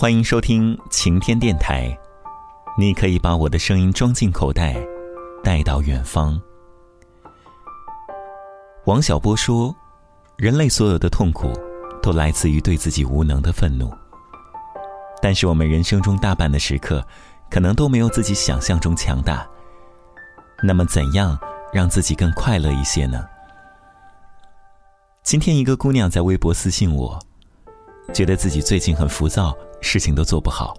欢迎收听晴天电台，你可以把我的声音装进口袋，带到远方。王小波说：“人类所有的痛苦，都来自于对自己无能的愤怒。但是我们人生中大半的时刻，可能都没有自己想象中强大。那么，怎样让自己更快乐一些呢？”今天，一个姑娘在微博私信我，觉得自己最近很浮躁。事情都做不好，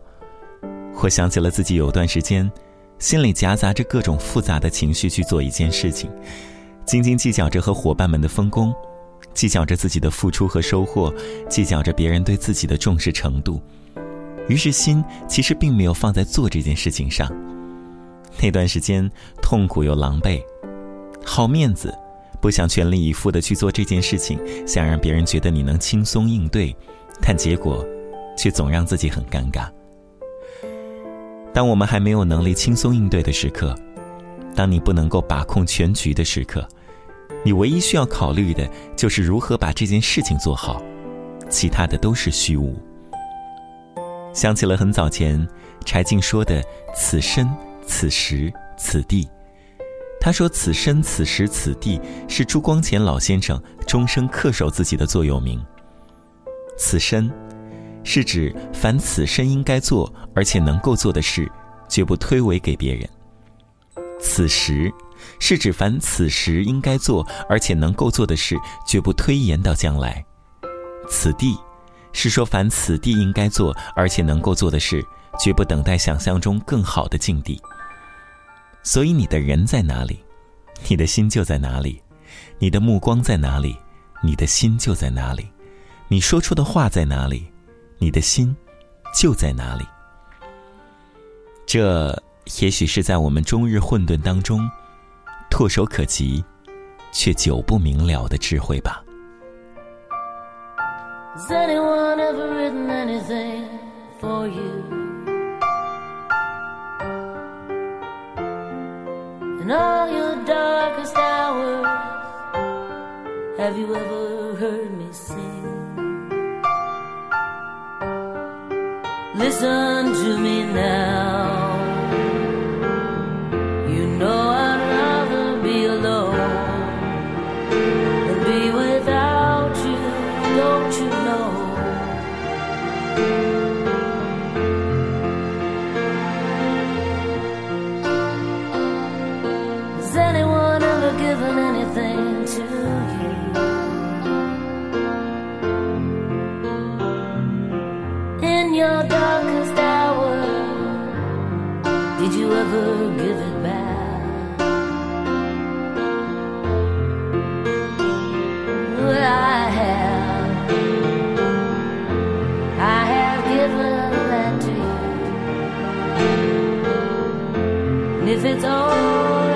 我想起了自己有段时间，心里夹杂着各种复杂的情绪去做一件事情，斤斤计较着和伙伴们的分工，计较着自己的付出和收获，计较着别人对自己的重视程度，于是心其实并没有放在做这件事情上。那段时间痛苦又狼狈，好面子，不想全力以赴的去做这件事情，想让别人觉得你能轻松应对，但结果。却总让自己很尴尬。当我们还没有能力轻松应对的时刻，当你不能够把控全局的时刻，你唯一需要考虑的就是如何把这件事情做好，其他的都是虚无。想起了很早前柴静说的“此身、此时、此地”，他说“此身、此时、此地”是朱光潜老先生终生恪守自己的座右铭。此身。是指凡此生应该做而且能够做的事，绝不推诿给别人。此时，是指凡此时应该做而且能够做的事，绝不推延到将来。此地，是说凡此地应该做而且能够做的事，绝不等待想象中更好的境地。所以，你的人在哪里，你的心就在哪里；你的目光在哪里，你的心就在哪里；你说出的话在哪里。你的心就在哪里？这也许是在我们终日混沌当中，唾手可及，却久不明了的智慧吧。Listen you? In your ever give it back? Well, I have. I have given that to you. If it's all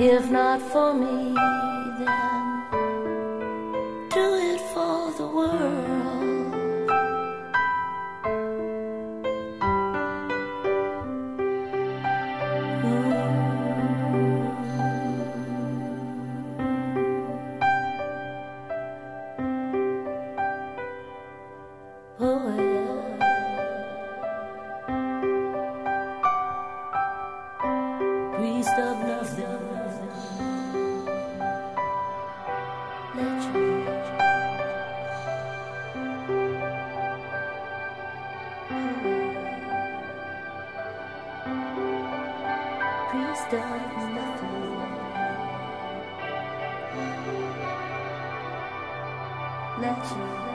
If not for me, then let you